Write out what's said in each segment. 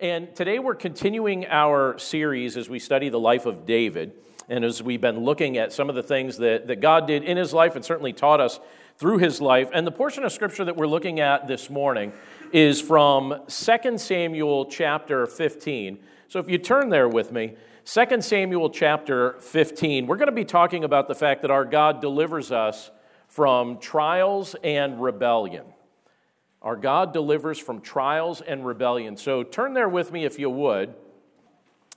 And today we're continuing our series as we study the life of David. And as we've been looking at some of the things that, that God did in his life and certainly taught us through his life. And the portion of scripture that we're looking at this morning is from 2 Samuel chapter 15. So if you turn there with me, 2 Samuel chapter 15, we're going to be talking about the fact that our God delivers us from trials and rebellion. Our God delivers from trials and rebellion. So turn there with me if you would.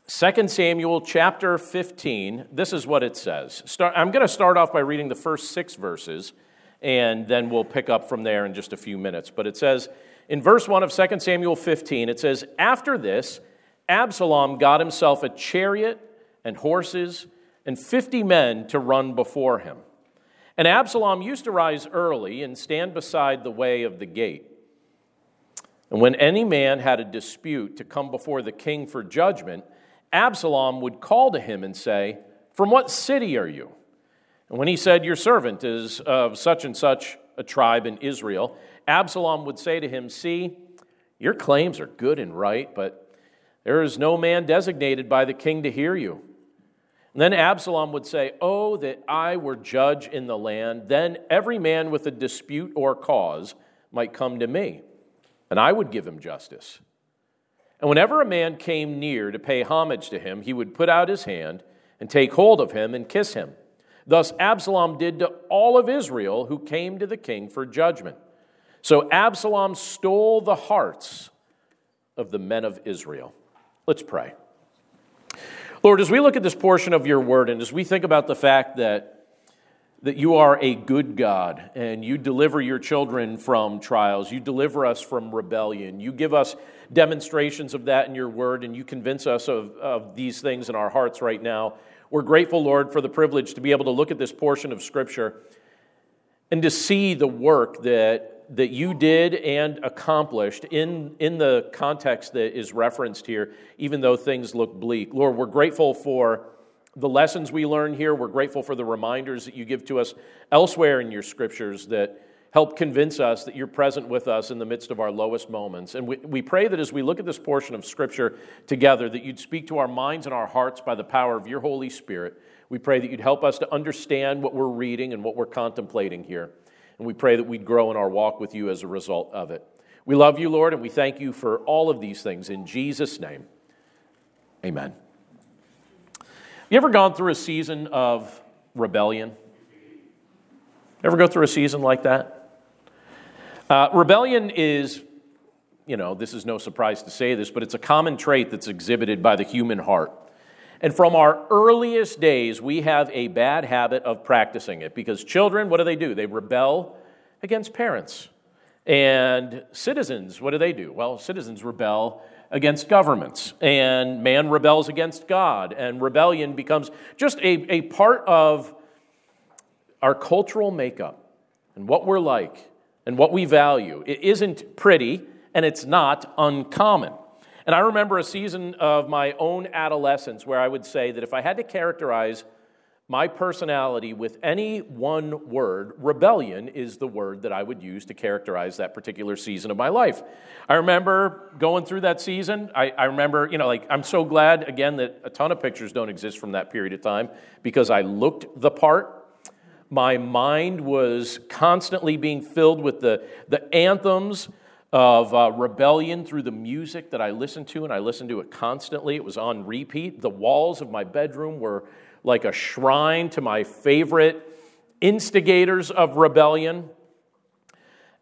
2 Samuel chapter 15, this is what it says. Start, I'm going to start off by reading the first six verses, and then we'll pick up from there in just a few minutes. But it says, in verse 1 of 2 Samuel 15, it says, After this, Absalom got himself a chariot and horses and 50 men to run before him. And Absalom used to rise early and stand beside the way of the gate. And when any man had a dispute to come before the king for judgment, Absalom would call to him and say, From what city are you? And when he said, Your servant is of such and such a tribe in Israel, Absalom would say to him, See, your claims are good and right, but there is no man designated by the king to hear you. And then Absalom would say, Oh, that I were judge in the land, then every man with a dispute or cause might come to me and I would give him justice. And whenever a man came near to pay homage to him, he would put out his hand and take hold of him and kiss him. Thus Absalom did to all of Israel who came to the king for judgment. So Absalom stole the hearts of the men of Israel. Let's pray. Lord, as we look at this portion of your word and as we think about the fact that that you are a good God and you deliver your children from trials. You deliver us from rebellion. You give us demonstrations of that in your word and you convince us of, of these things in our hearts right now. We're grateful, Lord, for the privilege to be able to look at this portion of Scripture and to see the work that, that you did and accomplished in, in the context that is referenced here, even though things look bleak. Lord, we're grateful for the lessons we learn here. We're grateful for the reminders that you give to us elsewhere in your scriptures that help convince us that you're present with us in the midst of our lowest moments. And we, we pray that as we look at this portion of scripture together, that you'd speak to our minds and our hearts by the power of your Holy Spirit. We pray that you'd help us to understand what we're reading and what we're contemplating here. And we pray that we'd grow in our walk with you as a result of it. We love you, Lord, and we thank you for all of these things. In Jesus' name, amen. You ever gone through a season of rebellion? Ever go through a season like that? Uh, rebellion is, you know, this is no surprise to say this, but it's a common trait that's exhibited by the human heart. And from our earliest days, we have a bad habit of practicing it because children, what do they do? They rebel against parents. And citizens, what do they do? Well, citizens rebel against governments, and man rebels against God, and rebellion becomes just a, a part of our cultural makeup and what we're like and what we value. It isn't pretty, and it's not uncommon. And I remember a season of my own adolescence where I would say that if I had to characterize my personality with any one word, rebellion is the word that I would use to characterize that particular season of my life. I remember going through that season. I, I, remember, you know, like, I'm so glad, again, that a ton of pictures don't exist from that period of time because I looked the part. My mind was constantly being filled with the, the anthems of uh, rebellion through the music that I listened to, and I listened to it constantly. It was on repeat. The walls of my bedroom were like a shrine to my favorite instigators of rebellion.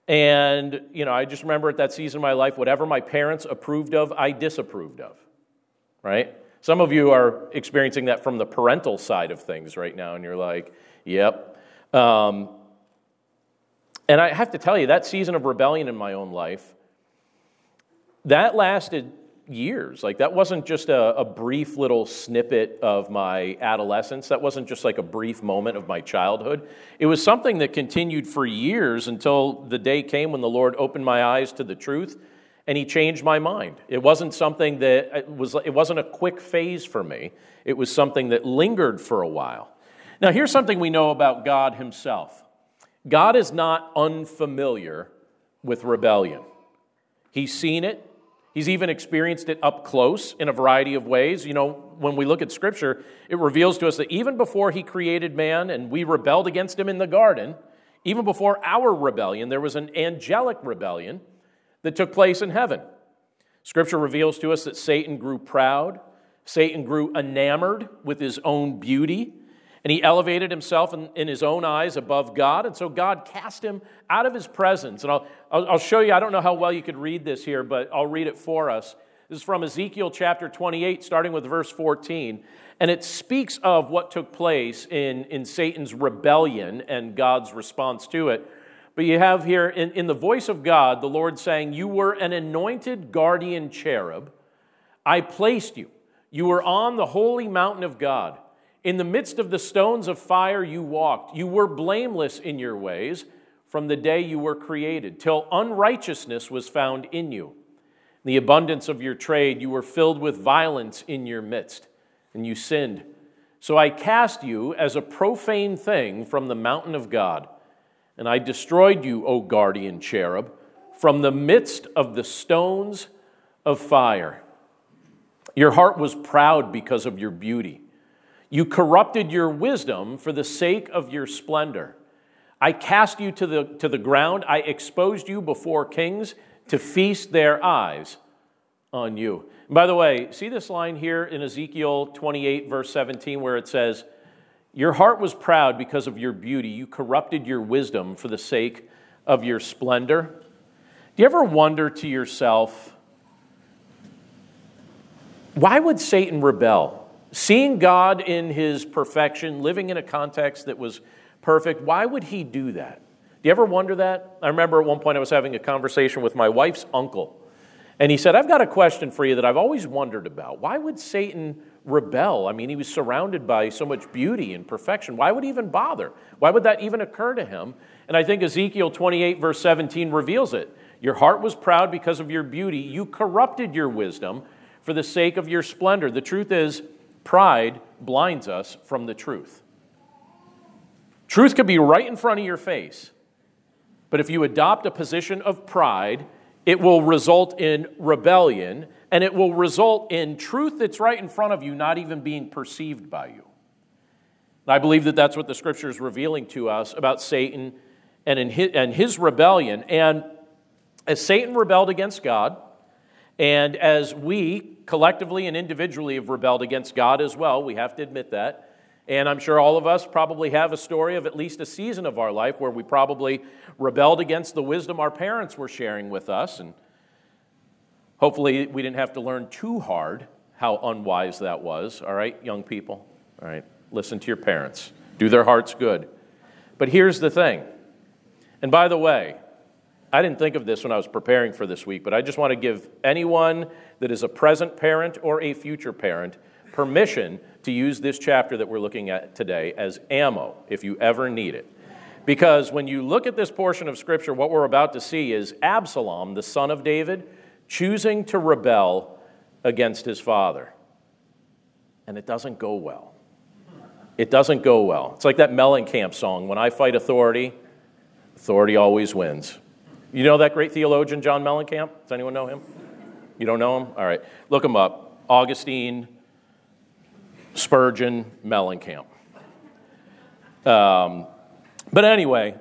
And, you know, I just remember at that season of my life, whatever my parents approved of, I disapproved of, right? Some of you are experiencing that from the parental side of things right now, and you're like, yep. Um, and I have to tell you, that season of rebellion in my own life, that lasted years. Like, that wasn't just a, a, brief little snippet of my adolescence. That wasn't just like a brief moment of my childhood. It was something that continued for years until the day came when the Lord opened my eyes to the truth and He changed my mind. It wasn't something that it was, it wasn't a quick phase for me, it was something that lingered for a while. Now, here's something we know about God Himself God is not unfamiliar with rebellion, He's seen it. He's even experienced it up close in a variety of ways. You know, when we look at Scripture, it reveals to us that even before He created man and we rebelled against Him in the garden, even before our rebellion, there was an angelic rebellion that took place in heaven. Scripture reveals to us that Satan grew proud, Satan grew enamored with his own beauty, and he elevated himself in, in, his own eyes above God. And so God cast him out of his presence. And I'll, I'll, show you, I don't know how well you could read this here, but I'll read it for us. This is from Ezekiel chapter 28, starting with verse 14. And it speaks of what took place in, in Satan's rebellion and God's response to it. But you have here in, in the voice of God, the Lord saying, You were an anointed guardian cherub. I placed you. You were on the holy mountain of God. In the midst of the stones of fire, you walked. You were blameless in your ways from the day you were created, till unrighteousness was found in you. In the abundance of your trade, you were filled with violence in your midst, and you sinned. So I cast you as a profane thing from the mountain of God and I destroyed you, O guardian cherub, from the midst of the stones of fire. Your heart was proud because of your beauty. You corrupted your wisdom for the sake of your splendor. I cast you to the, to the ground. I exposed you before kings to feast their eyes on you. And by the way, see this line here in Ezekiel 28, verse 17, where it says, your heart was proud because of your beauty. You corrupted your wisdom for the sake of your splendor. Do you ever wonder to yourself, why would Satan rebel? Seeing God in his perfection, living in a context that was perfect, why would he do that? Do you ever wonder that? I remember at one point I was having a conversation with my wife's uncle, and he said, I've got a question for you that I've always wondered about. Why would Satan rebel? I mean, he was surrounded by so much beauty and perfection. Why would he even bother? Why would that even occur to him? And I think Ezekiel 28, verse 17, reveals it. Your heart was proud because of your beauty. You corrupted your wisdom for the sake of your splendor. The truth is, pride blinds us from the truth. Truth could be right in front of your face, but if you adopt a position of pride, it will result in rebellion and it will result in truth that's right in front of you not even being perceived by you. And I believe that that's what the scripture is revealing to us about Satan and, in his, and his rebellion. And as Satan rebelled against God, and as we collectively and individually have rebelled against God as well, we have to admit that. And I'm sure all of us probably have a story of at least a season of our life where we probably rebelled against the wisdom our parents were sharing with us. And Hopefully, we didn't have to learn too hard how unwise that was. All right, young people? All right, listen to your parents, do their hearts good. But here's the thing. And by the way, I didn't think of this when I was preparing for this week, but I just want to give anyone that is a present parent or a future parent permission to use this chapter that we're looking at today as ammo if you ever need it. Because when you look at this portion of Scripture, what we're about to see is Absalom, the son of David, choosing to rebel against his father. And it doesn't go well. It doesn't go well. It's like that Mellencamp song when I fight authority, authority always wins. You know that great theologian, John Mellencamp? Does anyone know him? You don't know him? All right. Look him up. Augustine, Spurgeon, Mellencamp. Um, but anyway,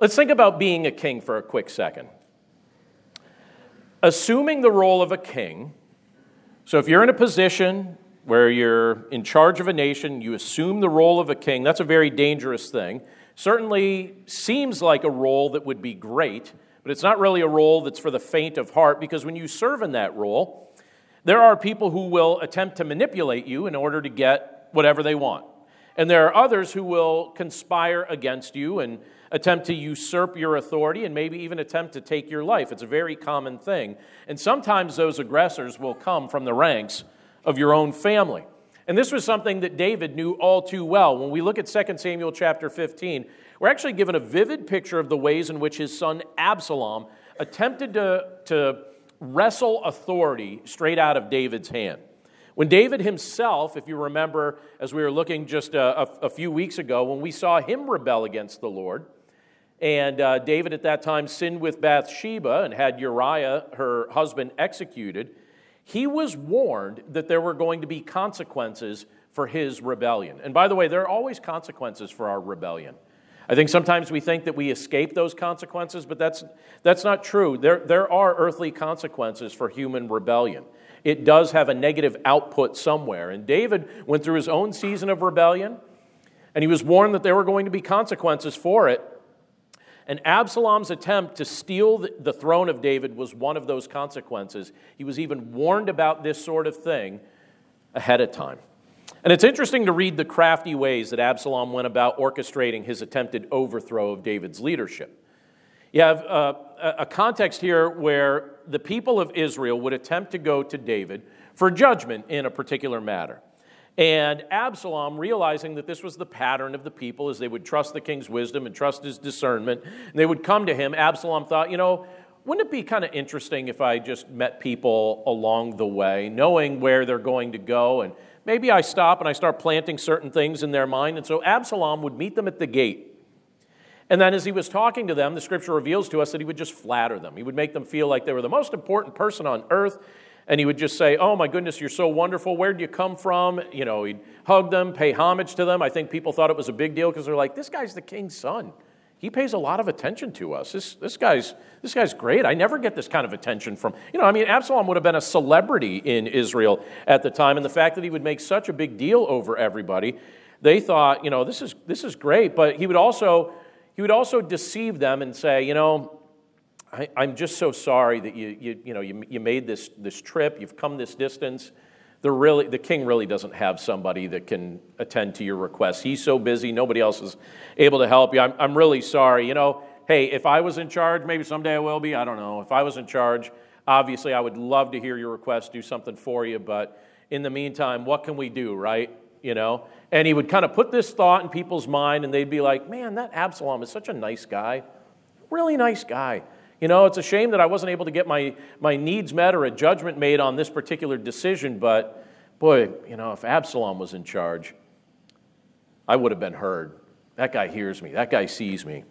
let's think about being a king for a quick second assuming the role of a king. So if you're in a position where you're in charge of a nation, you assume the role of a king, that's a very dangerous thing. Certainly seems like a role that would be great, but it's not really a role that's for the faint of heart because when you serve in that role, there are people who will attempt to manipulate you in order to get whatever they want. And there are others who will conspire against you and attempt to usurp your authority and maybe even attempt to take your life. It's a very common thing. And sometimes those aggressors will come from the ranks of your own family. And this was something that David knew all too well. When we look at 2 Samuel chapter 15, we're actually given a vivid picture of the ways in which his son Absalom attempted to, to wrestle authority straight out of David's hand. When David himself, if you remember, as we were looking just a, a, a few weeks ago, when we saw him rebel against the Lord, And uh, David at that time sinned with Bathsheba and had Uriah, her husband, executed. He was warned that there were going to be consequences for his rebellion. And by the way, there are always consequences for our rebellion. I think sometimes we think that we escape those consequences, but that's, that's not true. There, there are earthly consequences for human rebellion. It does have a negative output somewhere. And David went through his own season of rebellion, and he was warned that there were going to be consequences for it. And Absalom's attempt to steal the throne of David was one of those consequences. He was even warned about this sort of thing ahead of time. And it's interesting to read the crafty ways that Absalom went about orchestrating his attempted overthrow of David's leadership. You have uh, a context here where the people of Israel would attempt to go to David for judgment in a particular matter. And Absalom, realizing that this was the pattern of the people as they would trust the king's wisdom and trust his discernment, and they would come to him, Absalom thought, you know, wouldn't it be kind of interesting if I just met people along the way, knowing where they're going to go? And maybe I stop and I start planting certain things in their mind. And so Absalom would meet them at the gate. And then as he was talking to them, the scripture reveals to us that he would just flatter them. He would make them feel like they were the most important person on earth and he would just say, Oh my goodness, you're so wonderful. Where'd you come from? You know, he'd hug them, pay homage to them. I think people thought it was a big deal because they're like, This guy's the king's son. He pays a lot of attention to us. This, this, guy's, this guy's great. I never get this kind of attention from, you know, I mean, Absalom would have been a celebrity in Israel at the time, and the fact that he would make such a big deal over everybody, they thought, you know, this is, this is great, but he would also, he would also deceive them and say, you know, I, am just so sorry that you, you, you, know, you, you made this, this trip, you've come this distance. The, really, the king really doesn't have somebody that can attend to your requests. He's so busy, nobody else is able to help you. I'm, I'm really sorry. You know, hey, if I was in charge, maybe someday I will be, I don't know. If I was in charge, obviously I would love to hear your request, do something for you, but in the meantime, what can we do, right? You know? And he would kind of put this thought in people's mind, and they'd be like, man, that Absalom is such a nice guy. Really nice guy. You know, it's a shame that I wasn't able to get my, my needs met or a judgment made on this particular decision, but boy, you know, if Absalom was in charge, I would have been heard. That guy hears me, that guy sees me.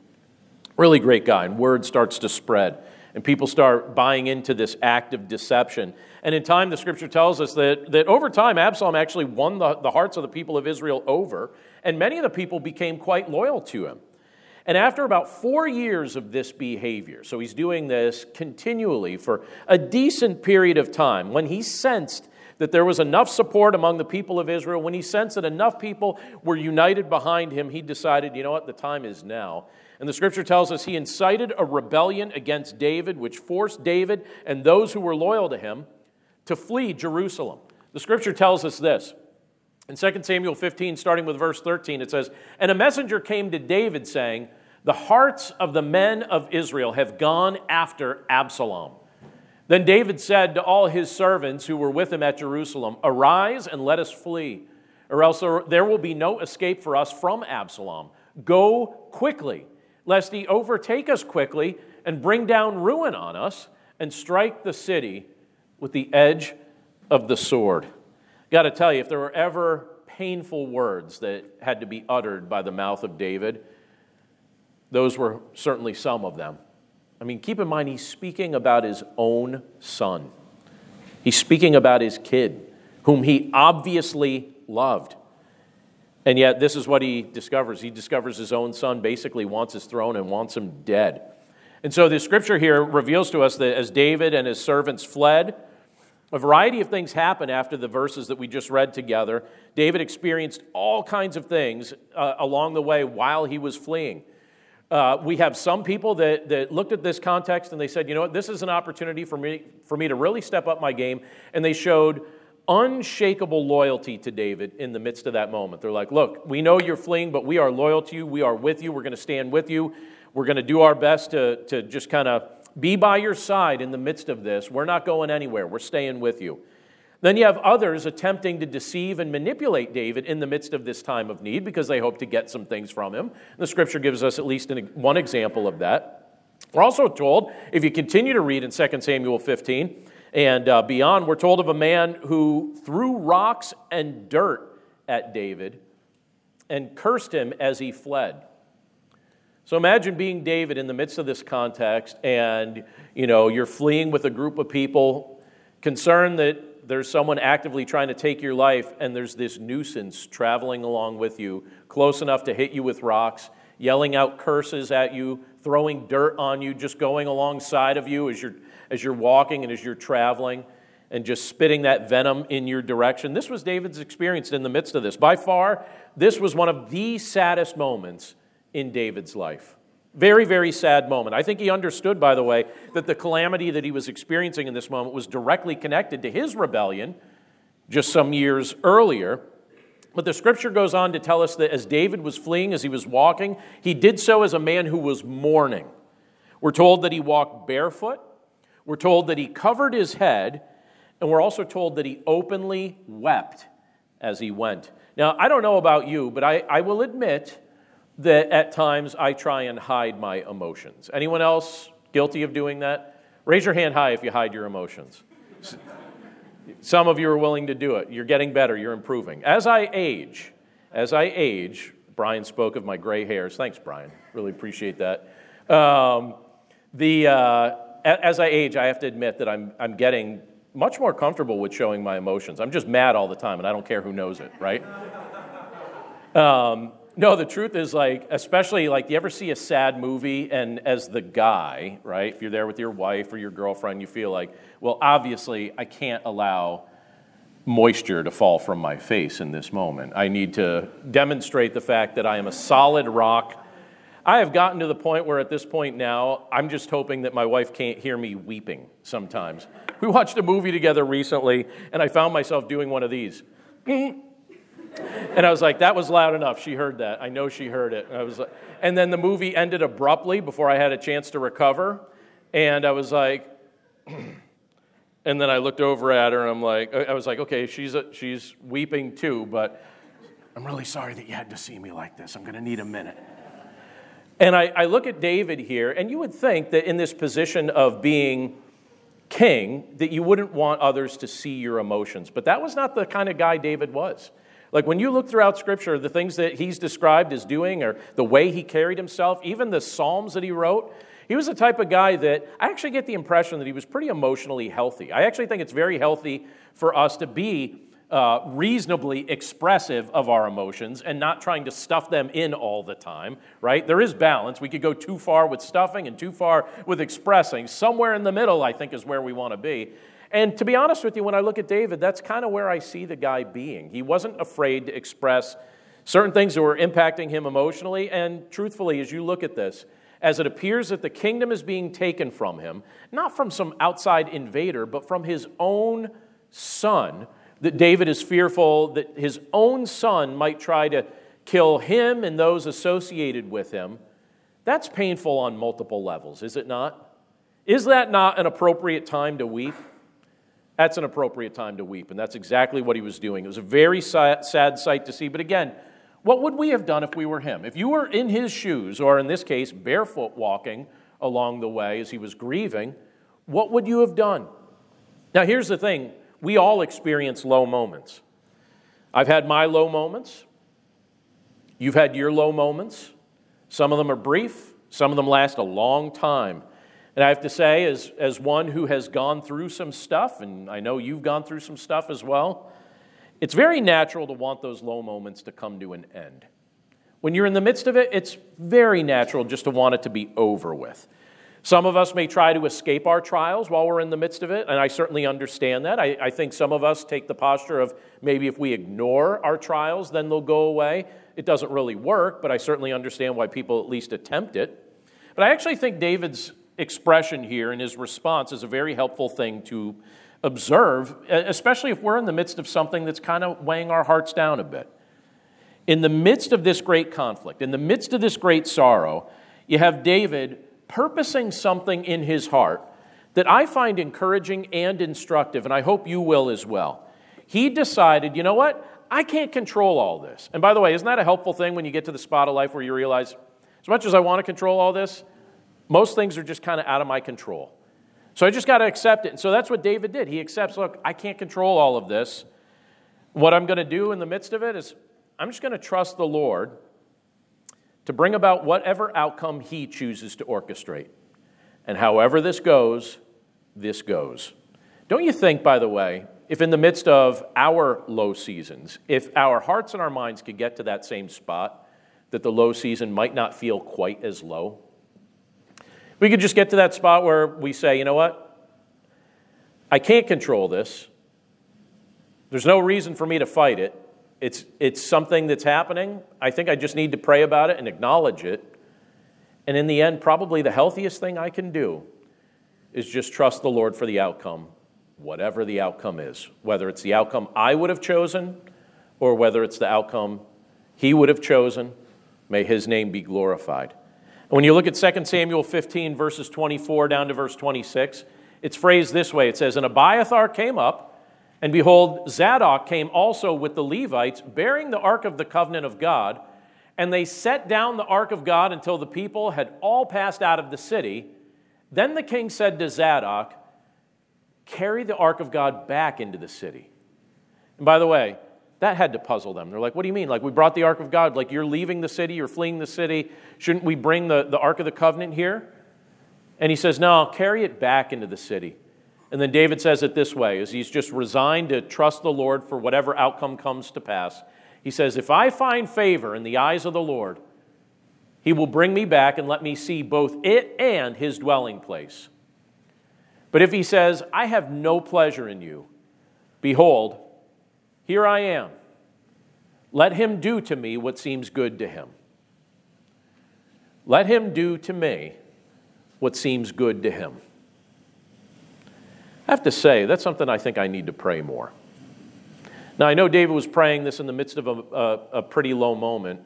Really great guy, and word starts to spread. And people start buying into this act of deception. And in time, the scripture tells us that, that over time, Absalom actually won the, the hearts of the people of Israel over, and many of the people became quite loyal to him. And after about four years of this behavior, so he's doing this continually for a decent period of time, when he sensed that there was enough support among the people of Israel, when he sensed that enough people were united behind him, he decided, you know what, the time is now. And the scripture tells us he incited a rebellion against David, which forced David and those who were loyal to him to flee Jerusalem. The scripture tells us this. In 2 Samuel 15, starting with verse 13, it says, And a messenger came to David saying, The hearts of the men of Israel have gone after Absalom. Then David said to all his servants who were with him at Jerusalem, Arise and let us flee, or else there will be no escape for us from Absalom. Go quickly, lest he overtake us quickly and bring down ruin on us and strike the city with the edge of the sword. Got to tell you, if there were ever painful words that had to be uttered by the mouth of David, those were certainly some of them. I mean, keep in mind, he's speaking about his own son. He's speaking about his kid, whom he obviously loved. And yet, this is what he discovers. He discovers his own son basically wants his throne and wants him dead. And so, the scripture here reveals to us that as David and his servants fled, a variety of things happened after the verses that we just read together. David experienced all kinds of things uh, along the way while he was fleeing. Uh, we have some people that, that looked at this context and they said, you know what, this is an opportunity for me, for me to really step up my game. And they showed unshakable loyalty to David in the midst of that moment. They're like, look, we know you're fleeing, but we are loyal to you. We are with you. We're going to stand with you. We're going to do our best to, to just kind of be by your side in the midst of this. We're not going anywhere. We're staying with you. Then you have others attempting to deceive and manipulate David in the midst of this time of need because they hope to get some things from him. The scripture gives us at least one example of that. We're also told, if you continue to read in 2 Samuel 15 and uh, beyond, we're told of a man who threw rocks and dirt at David and cursed him as he fled. So imagine being David in the midst of this context and you know you're fleeing with a group of people concerned that there's someone actively trying to take your life and there's this nuisance traveling along with you close enough to hit you with rocks, yelling out curses at you, throwing dirt on you, just going alongside of you as you're as you're walking and as you're traveling and just spitting that venom in your direction. This was David's experience in the midst of this. By far, this was one of the saddest moments in David's life. Very, very sad moment. I think he understood, by the way, that the calamity that he was experiencing in this moment was directly connected to his rebellion just some years earlier. But the scripture goes on to tell us that as David was fleeing, as he was walking, he did so as a man who was mourning. We're told that he walked barefoot, we're told that he covered his head, and we're also told that he openly wept as he went. Now, I don't know about you, but I, I will admit that at times I try and hide my emotions. Anyone else guilty of doing that? Raise your hand high if you hide your emotions. Some of you are willing to do it. You're getting better, you're improving. As I age, as I age, Brian spoke of my gray hairs. Thanks, Brian. Really appreciate that. Um, the, uh, as I age, I have to admit that I'm, I'm getting much more comfortable with showing my emotions. I'm just mad all the time, and I don't care who knows it, right? Um, no, the truth is like, especially like, you ever see a sad movie and as the guy, right? If you're there with your wife or your girlfriend, you feel like, well, obviously, I can't allow moisture to fall from my face in this moment. I need to demonstrate the fact that I am a solid rock. I have gotten to the point where at this point now, I'm just hoping that my wife can't hear me weeping sometimes. We watched a movie together recently, and I found myself doing one of these. And I was like, that was loud enough. She heard that. I know she heard it. And, I was like, and then the movie ended abruptly before I had a chance to recover. And I was like, and then I looked over at her and I'm like, I was like, okay, she's, a, she's weeping too, but I'm really sorry that you had to see me like this. I'm going to need a minute. And I, I look at David here, and you would think that in this position of being king, that you wouldn't want others to see your emotions. But that was not the kind of guy David was. Like when you look throughout Scripture, the things that he's described as doing or the way he carried himself, even the Psalms that he wrote, he was the type of guy that I actually get the impression that he was pretty emotionally healthy. I actually think it's very healthy for us to be uh, reasonably expressive of our emotions and not trying to stuff them in all the time, right? There is balance. We could go too far with stuffing and too far with expressing. Somewhere in the middle, I think, is where we want to be. And to be honest with you, when I look at David, that's kind of where I see the guy being. He wasn't afraid to express certain things that were impacting him emotionally. And truthfully, as you look at this, as it appears that the kingdom is being taken from him, not from some outside invader, but from his own son, that David is fearful that his own son might try to kill him and those associated with him. That's painful on multiple levels, is it not? Is that not an appropriate time to weep? That's an appropriate time to weep. And that's exactly what he was doing. It was a very sad, sight to see. But again, what would we have done if we were him? If you were in his shoes, or in this case, barefoot walking along the way as he was grieving, what would you have done? Now, here's the thing we all experience low moments. I've had my low moments. You've had your low moments. Some of them are brief, some of them last a long time. And I have to say, as, as one who has gone through some stuff, and I know you've gone through some stuff as well, it's very natural to want those low moments to come to an end. When you're in the midst of it, it's very natural just to want it to be over with. Some of us may try to escape our trials while we're in the midst of it, and I certainly understand that. I, I, think some of us take the posture of maybe if we ignore our trials, then they'll go away. It doesn't really work, but I certainly understand why people at least attempt it. But I actually think David's expression here and his response is a very helpful thing to observe, especially if we're in the midst of something that's kind of weighing our hearts down a bit. In the midst of this great conflict, in the midst of this great sorrow, you have David purposing something in his heart that I find encouraging and instructive, and I hope you will as well. He decided, you know what? I can't control all this. And by the way, isn't that a helpful thing when you get to the spot of life where you realize, as much as I want to control all this, most things are just kind of out of my control. So I just got to accept it. And so that's what David did. He accepts, look, I can't control all of this. What I'm going to do in the midst of it is I'm just going to trust the Lord to bring about whatever outcome he chooses to orchestrate. And however this goes, this goes. Don't you think, by the way, if in the midst of our low seasons, if our hearts and our minds could get to that same spot, that the low season might not feel quite as low? We could just get to that spot where we say, you know what? I can't control this. There's no reason for me to fight it. It's, it's something that's happening. I think I just need to pray about it and acknowledge it. And in the end, probably the healthiest thing I can do is just trust the Lord for the outcome, whatever the outcome is, whether it's the outcome I would have chosen or whether it's the outcome He would have chosen. May His name be glorified. When you look at 2 Samuel 15, verses 24 down to verse 26, it's phrased this way it says, And Abiathar came up, and behold, Zadok came also with the Levites, bearing the ark of the covenant of God. And they set down the ark of God until the people had all passed out of the city. Then the king said to Zadok, Carry the ark of God back into the city. And by the way, that had to puzzle them. They're like, What do you mean? Like, we brought the ark of God. Like, you're leaving the city, you're fleeing the city. Shouldn't we bring the, the ark of the covenant here? And he says, No, I'll carry it back into the city. And then David says it this way as he's just resigned to trust the Lord for whatever outcome comes to pass. He says, If I find favor in the eyes of the Lord, he will bring me back and let me see both it and his dwelling place. But if he says, I have no pleasure in you, behold, here I am. Let him do to me what seems good to him. Let him do to me what seems good to him. I have to say, that's something I think I need to pray more. Now, I know David was praying this in the midst of a, a, a pretty low moment,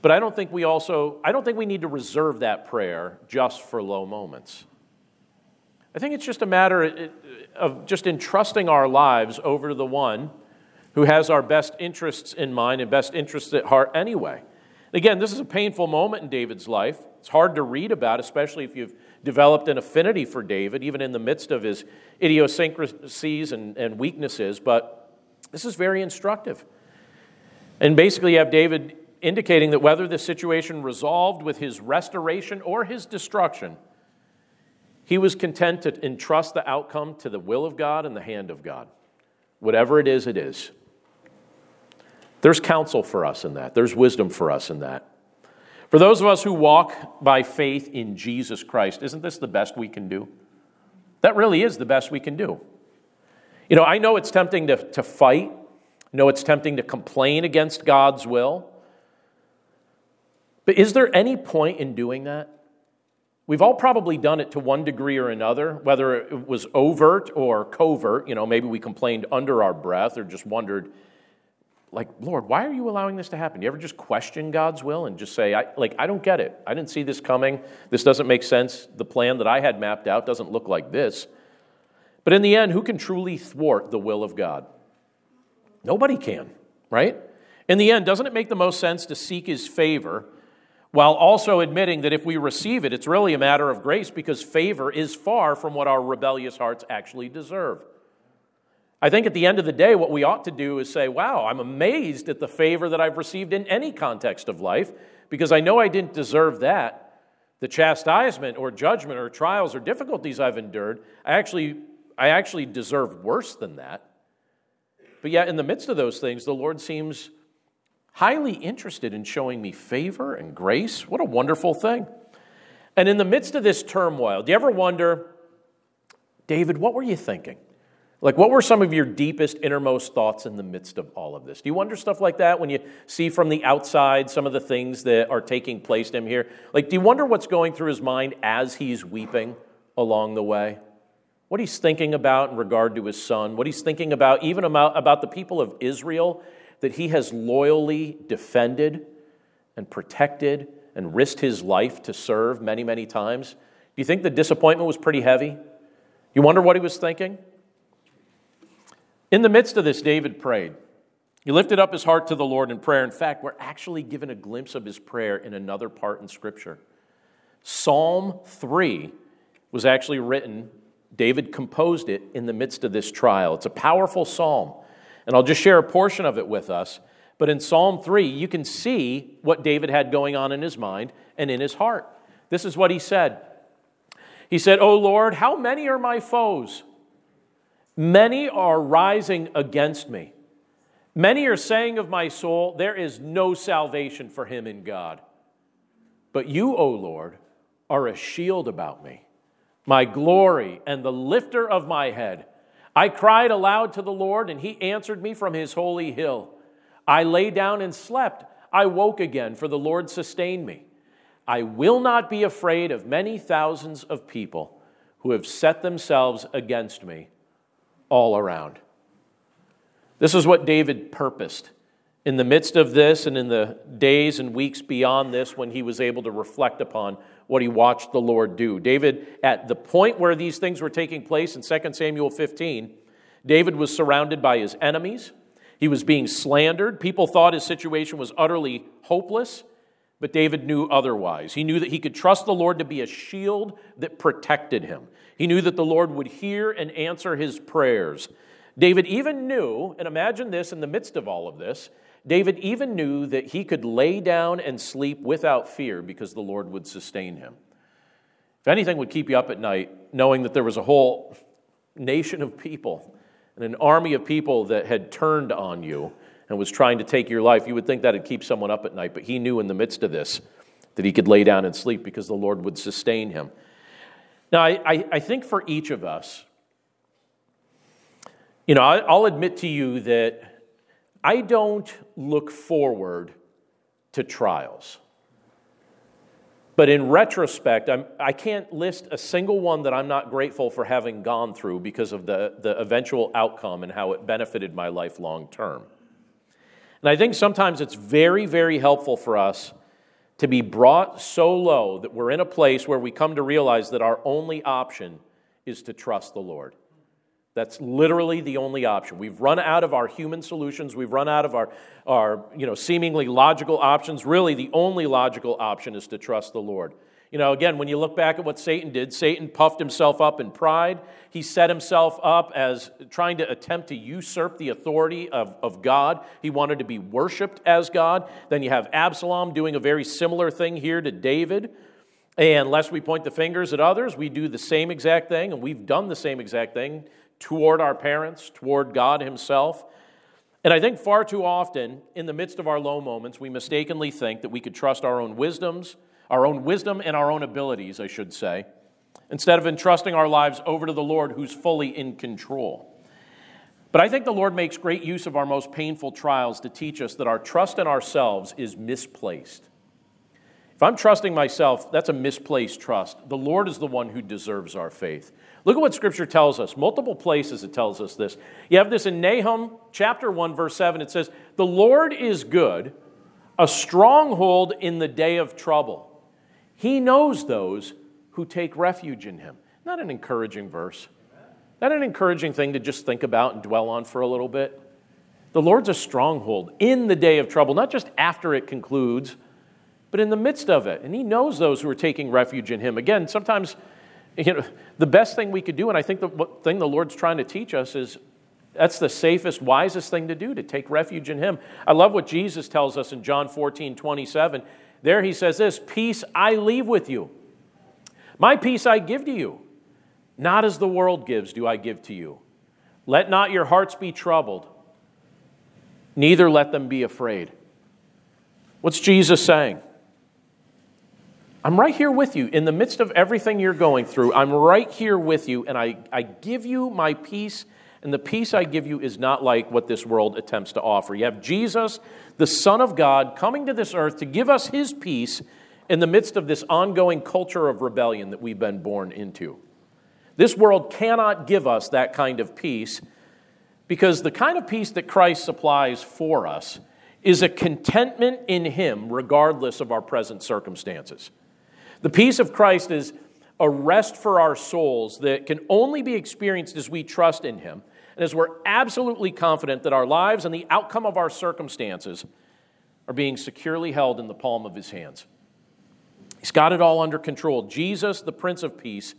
but I don't think we also, I don't think we need to reserve that prayer just for low moments. I think it's just a matter of just entrusting our lives over to the one who has our best interests in mind and best interests at heart anyway. Again, this is a painful moment in David's life. It's hard to read about, especially if you've developed an affinity for David, even in the midst of his idiosyncrasies and, and weaknesses. But this is very instructive. And basically, you have David indicating that whether the situation resolved with his restoration or his destruction, he was content to entrust the outcome to the will of God and the hand of God. Whatever it is, it is. There's counsel for us in that, there's wisdom for us in that. For those of us who walk by faith in Jesus Christ, isn't this the best we can do? That really is the best we can do. You know, I know it's tempting to, to fight, I know it's tempting to complain against God's will. But is there any point in doing that? We've all probably done it to one degree or another, whether it was overt or covert. You know, maybe we complained under our breath or just wondered, like, Lord, why are you allowing this to happen? You ever just question God's will and just say, I, like, I don't get it. I didn't see this coming. This doesn't make sense. The plan that I had mapped out doesn't look like this. But in the end, who can truly thwart the will of God? Nobody can, right? In the end, doesn't it make the most sense to seek his favor while also admitting that if we receive it, it's really a matter of grace because favor is far from what our rebellious hearts actually deserve? I think at the end of the day, what we ought to do is say, wow, I'm amazed at the favor that I've received in any context of life because I know I didn't deserve that. The chastisement or judgment or trials or difficulties I've endured, I actually, I actually deserve worse than that. But yet, in the midst of those things, the Lord seems highly interested in showing me favor and grace. What a wonderful thing. And in the midst of this turmoil, do you ever wonder, David, what were you thinking? Like, what were some of your deepest, innermost thoughts in the midst of all of this? Do you wonder stuff like that when you see from the outside some of the things that are taking place to him here? Like, do you wonder what's going through his mind as he's weeping along the way? What he's thinking about in regard to his son? What he's thinking about, even about, about the people of Israel that he has loyally defended and protected and risked his life to serve many, many times? Do you think the disappointment was pretty heavy? You wonder what he was thinking? In the midst of this, David prayed. He lifted up his heart to the Lord in prayer. In fact, we're actually given a glimpse of his prayer in another part in Scripture. Psalm 3 was actually written, David composed it in the midst of this trial. It's a powerful psalm. And I'll just share a portion of it with us. But in Psalm 3, you can see what David had going on in his mind and in his heart. This is what he said He said, O Lord, how many are my foes? Many are rising against me. Many are saying of my soul, There is no salvation for him in God. But you, O Lord, are a shield about me, my glory and the lifter of my head. I cried aloud to the Lord, and he answered me from his holy hill. I lay down and slept. I woke again, for the Lord sustained me. I will not be afraid of many thousands of people who have set themselves against me all around. This is what David purposed in the midst of this and in the days and weeks beyond this when he was able to reflect upon what he watched the Lord do. David, at the point where these things were taking place in 2 Samuel 15, David was surrounded by his enemies. He was being slandered. People thought his situation was utterly hopeless, but David knew otherwise. He knew that he could trust the Lord to be a shield that protected him. He knew that the Lord would hear and answer his prayers. David even knew, and imagine this in the midst of all of this, David even knew that he could lay down and sleep without fear because the Lord would sustain him. If anything would keep you up at night, knowing that there was a whole nation of people and an army of people that had turned on you and was trying to take your life, you would think that would keep someone up at night. But he knew in the midst of this that he could lay down and sleep because the Lord would sustain him. Now, I, I, think for each of us, you know, I'll admit to you that I don't look forward to trials. But in retrospect, I'm, I can not list a single one that I'm not grateful for having gone through because of the, the eventual outcome and how it benefited my life long term. And I think sometimes it's very, very helpful for us to be brought so low that we're in a place where we come to realize that our only option is to trust the Lord. That's literally the only option. We've run out of our human solutions. We've run out of our, our you know, seemingly logical options. Really, the only logical option is to trust the Lord. You know, again, when you look back at what Satan did, Satan puffed himself up in pride. He set himself up as trying to attempt to usurp the authority of, of God. He wanted to be worshiped as God. Then you have Absalom doing a very similar thing here to David. And lest we point the fingers at others, we do the same exact thing, and we've done the same exact thing toward our parents, toward God Himself. And I think far too often, in the midst of our low moments, we mistakenly think that we could trust our own wisdoms, our own wisdom and our own abilities, I should say, instead of entrusting our lives over to the Lord who's fully in control. But I think the Lord makes great use of our most painful trials to teach us that our trust in ourselves is misplaced. If I'm trusting myself, that's a misplaced trust. The Lord is the one who deserves our faith. Look at what Scripture tells us. Multiple places it tells us this. You have this in Nahum chapter 1, verse 7. It says, The Lord is good, a stronghold in the day of trouble. He knows those who take refuge in him. Not an encouraging verse. Not an encouraging thing to just think about and dwell on for a little bit. The Lord's a stronghold in the day of trouble, not just after it concludes but in the midst of it. And He knows those who are taking refuge in Him. Again, sometimes you know, the best thing we could do, and I think the thing the Lord's trying to teach us is that's the safest, wisest thing to do, to take refuge in Him. I love what Jesus tells us in John 14, 27. There He says this Peace I leave with you, my peace I give to you. Not as the world gives, do I give to you. Let not your hearts be troubled, neither let them be afraid. What's Jesus saying? I'm right here with you. In the midst of everything you're going through, I'm right here with you, and I, I give you my peace, and the peace I give you is not like what this world attempts to offer. You have Jesus, the Son of God, coming to this earth to give us his peace in the midst of this ongoing culture of rebellion that we've been born into. This world cannot give us that kind of peace because the kind of peace that Christ supplies for us is a contentment in Him regardless of our present circumstances. The peace of Christ is a rest for our souls that can only be experienced as we trust in Him and as we're absolutely confident that our lives and the outcome of our circumstances are being securely held in the palm of His hands. He's got it all under control. Jesus, the Prince of Peace,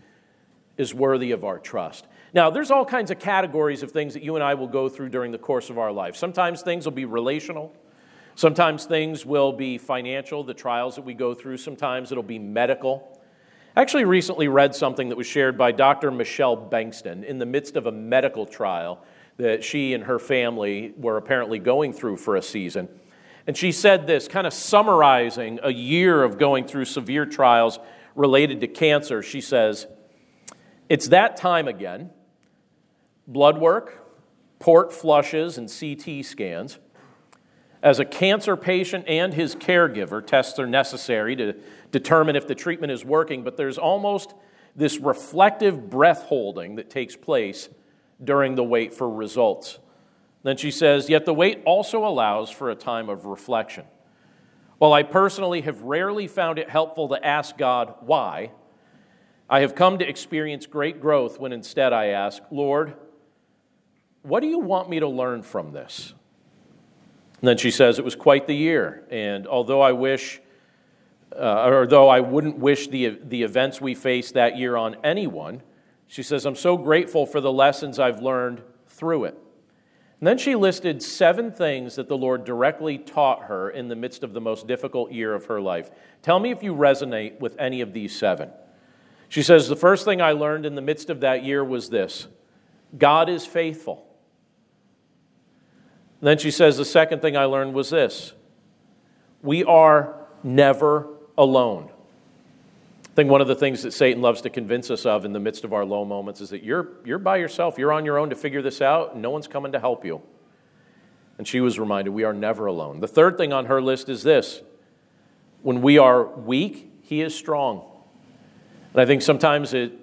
is worthy of our trust. Now, there's all kinds of categories of things that you and I will go through during the course of our life. Sometimes things will be relational. Sometimes things will be financial, the trials that we go through. Sometimes it'll be medical. I actually recently read something that was shared by Dr. Michelle Bankston in the midst of a medical trial that she and her family were apparently going through for a season. And she said this, kind of summarizing a year of going through severe trials related to cancer. She says, It's that time again. Blood work, port flushes, and CT scans. As a cancer patient and his caregiver, tests are necessary to determine if the treatment is working, but there's almost this reflective breath holding that takes place during the wait for results. Then she says, Yet the wait also allows for a time of reflection. While I personally have rarely found it helpful to ask God why, I have come to experience great growth when instead I ask, Lord, what do you want me to learn from this? And then she says, It was quite the year. And although I wish, uh, or though I wouldn't wish the, the events we faced that year on anyone, she says, I'm so grateful for the lessons I've learned through it. And then she listed seven things that the Lord directly taught her in the midst of the most difficult year of her life. Tell me if you resonate with any of these seven. She says, The first thing I learned in the midst of that year was this God is faithful. And then she says, the second thing I learned was this we are never alone. I think one of the things that Satan loves to convince us of in the midst of our low moments is that you're, you're by yourself, you're on your own to figure this out, no one's coming to help you. And she was reminded we are never alone. The third thing on her list is this when we are weak, he is strong. And I think sometimes it,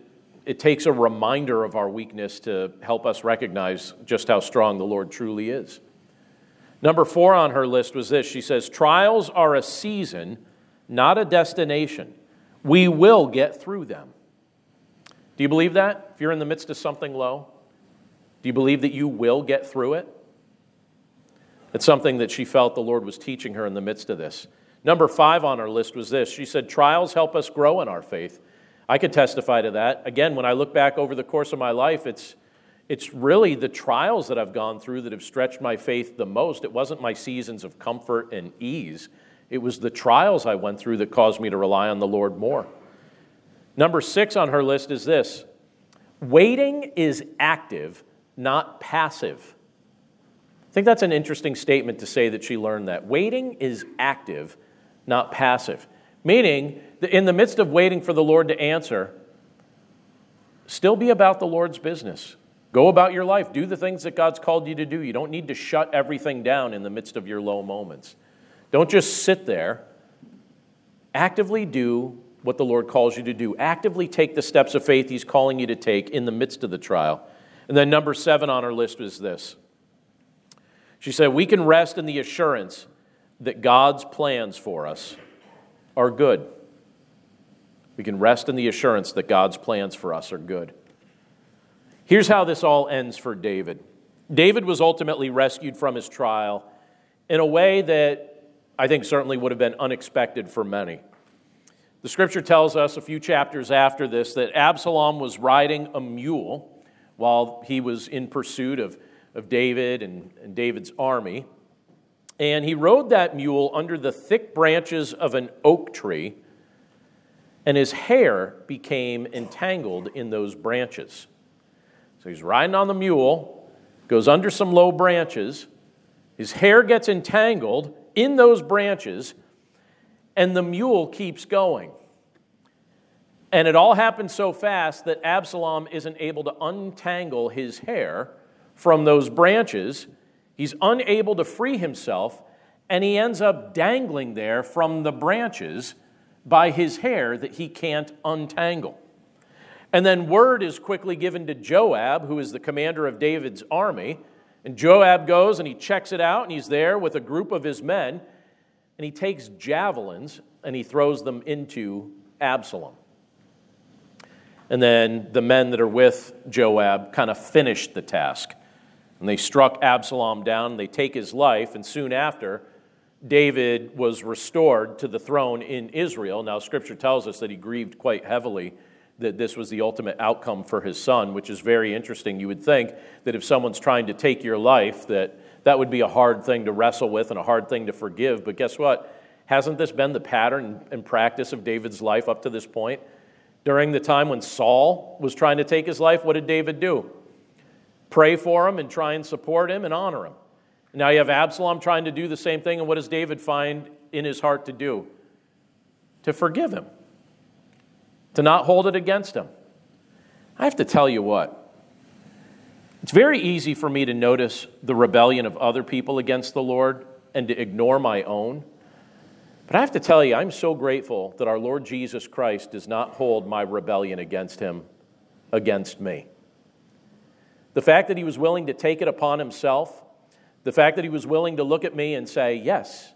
it takes a reminder of our weakness to help us recognize just how strong the Lord truly is. Number four on her list was this she says, Trials are a season, not a destination. We will get through them. Do you believe that? If you're in the midst of something low, do you believe that you will get through it? It's something that she felt the Lord was teaching her in the midst of this. Number five on her list was this she said, Trials help us grow in our faith. I could testify to that. Again, when I look back over the course of my life, it's it's really the trials that I've gone through that have stretched my faith the most. It wasn't my seasons of comfort and ease, it was the trials I went through that caused me to rely on the Lord more. Number six on her list is this waiting is active, not passive. I think that's an interesting statement to say that she learned that. Waiting is active, not passive. Meaning, in the midst of waiting for the Lord to answer, still be about the Lord's business. Go about your life. Do the things that God's called you to do. You don't need to shut everything down in the midst of your low moments. Don't just sit there. Actively do what the Lord calls you to do. Actively take the steps of faith He's calling you to take in the midst of the trial. And then, number seven on our list was this. She said, We can rest in the assurance that God's plans for us are good. We can rest in the assurance that God's plans for us are good. Here's how this all ends for David David was ultimately rescued from his trial in a way that I think certainly would have been unexpected for many. The scripture tells us a few chapters after this that Absalom was riding a mule while he was in pursuit of, of David and, and David's army. And he rode that mule under the thick branches of an oak tree, and his hair became entangled in those branches. So he's riding on the mule, goes under some low branches. His hair gets entangled in those branches, and the mule keeps going. And it all happens so fast that Absalom isn't able to untangle his hair from those branches. He's unable to free himself, and he ends up dangling there from the branches by his hair that he can't untangle. And then word is quickly given to Joab, who is the commander of David's army. And Joab goes and he checks it out, and he's there with a group of his men, and he takes javelins and he throws them into Absalom. And then the men that are with Joab kind of finish the task. And they struck Absalom down, and they take his life, and soon after, David was restored to the throne in Israel. Now, scripture tells us that he grieved quite heavily that this was the ultimate outcome for his son, which is very interesting. You would think that if someone's trying to take your life, that that would be a hard thing to wrestle with and a hard thing to forgive. But guess what? Hasn't this been the pattern and practice of David's life up to this point? During the time when Saul was trying to take his life, what did David do? Pray for him and try and support him and honor him. Now you have Absalom trying to do the same thing, and what does David find in his heart to do? To forgive him, to not hold it against him. I have to tell you what, it's very easy for me to notice the rebellion of other people against the Lord and to ignore my own. But I have to tell you, I'm so grateful that our Lord Jesus Christ does not hold my rebellion against him against me. The fact that he was willing to take it upon himself, the fact that he was willing to look at me and say, Yes,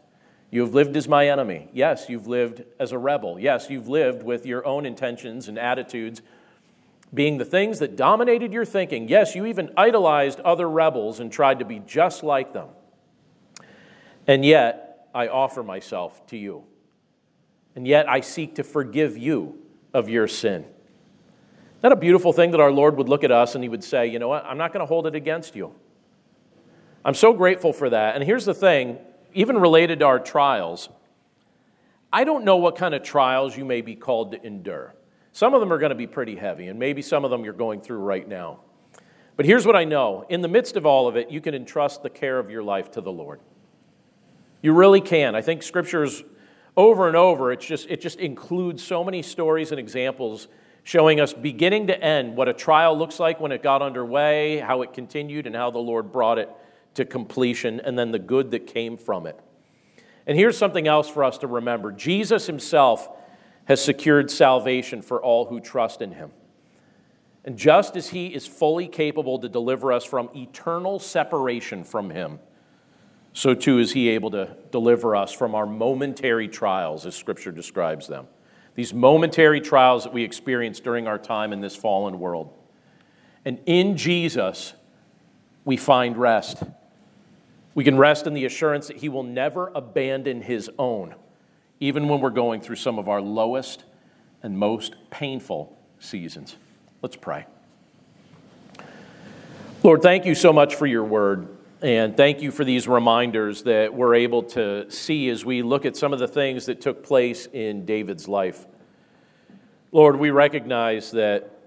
you have lived as my enemy. Yes, you've lived as a rebel. Yes, you've lived with your own intentions and attitudes being the things that dominated your thinking. Yes, you even idolized other rebels and tried to be just like them. And yet, I offer myself to you. And yet, I seek to forgive you of your sin. Isn't that a beautiful thing that our Lord would look at us and He would say, You know what? I'm not going to hold it against you. I'm so grateful for that. And here's the thing even related to our trials, I don't know what kind of trials you may be called to endure. Some of them are going to be pretty heavy, and maybe some of them you're going through right now. But here's what I know in the midst of all of it, you can entrust the care of your life to the Lord. You really can. I think scriptures over and over, it's just, it just includes so many stories and examples showing us beginning to end what a trial looks like when it got underway, how it continued, and how the Lord brought it to completion, and then the good that came from it. And here's something else for us to remember Jesus himself has secured salvation for all who trust in him. And just as he is fully capable to deliver us from eternal separation from him, so too is he able to deliver us from our momentary trials, as Scripture describes them. These momentary trials that we experience during our time in this fallen world. And in Jesus, we find rest. We can rest in the assurance that he will never abandon his own even when we're going through some of our lowest and most painful seasons. Let's pray. Lord, thank you so much for your word. And thank you for these reminders that we're able to see as we look at some of the things that took place in David's life. Lord, we recognize that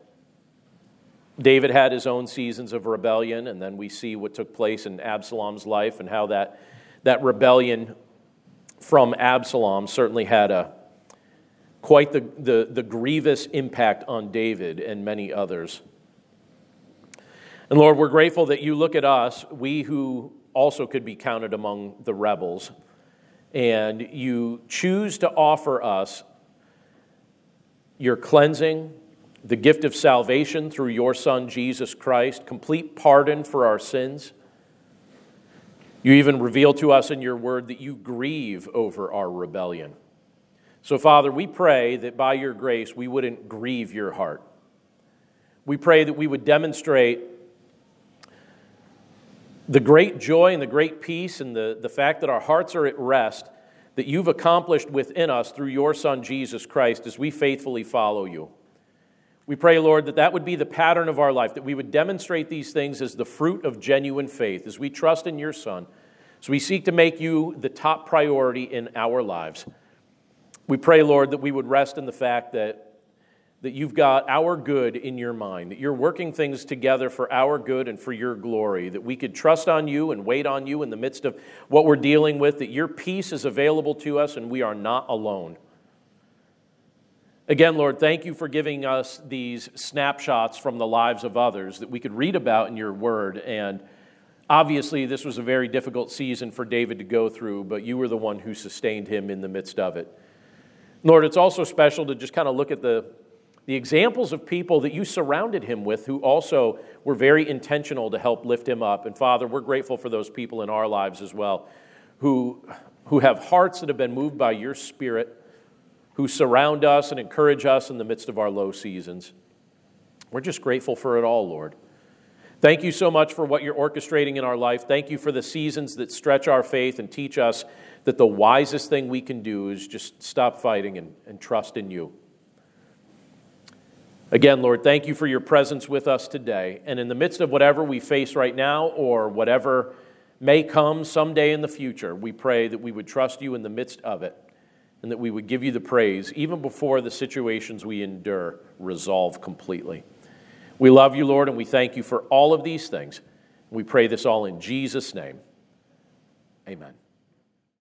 David had his own seasons of rebellion, and then we see what took place in Absalom's life and how that, that rebellion from Absalom certainly had a quite the, the, the grievous impact on David and many others. And Lord, we're grateful that you look at us, we who also could be counted among the rebels, and you choose to offer us your cleansing, the gift of salvation through your Son, Jesus Christ, complete pardon for our sins you even reveal to us in your word that you grieve over our rebellion. So, Father, we pray that by your grace we wouldn't grieve your heart. We pray that we would demonstrate the great joy and the great peace and the, the fact that our hearts are at rest that you've accomplished within us through your Son, Jesus Christ, as we faithfully follow you. We pray, Lord, that that would be the pattern of our life, that we would demonstrate these things as the fruit of genuine faith, as we trust in your Son. So we seek to make you the top priority in our lives. We pray, Lord, that we would rest in the fact that, that you've got our good in your mind, that you're working things together for our good and for your glory, that we could trust on you and wait on you in the midst of what we're dealing with, that your peace is available to us and we are not alone. Again, Lord, thank you for giving us these snapshots from the lives of others that we could read about in your word. And obviously, this was a very difficult season for David to go through, but you were the one who sustained him in the midst of it. Lord, it's also special to just kind of look at the, the examples of people that you surrounded him with who also were very intentional to help lift him up. And Father, we're grateful for those people in our lives as well who, who have hearts that have been moved by your spirit who surround us and encourage us in the midst of our low seasons. We're just grateful for it all, Lord. Thank you so much for what you're orchestrating in our life. Thank you for the seasons that stretch our faith and teach us that the wisest thing we can do is just stop fighting and, and trust in you. Again, Lord, thank you for your presence with us today. And in the midst of whatever we face right now or whatever may come someday in the future, we pray that we would trust you in the midst of it and that we would give you the praise even before the situations we endure resolve completely. We love you, Lord, and we thank you for all of these things. We pray this all in Jesus' name. Amen.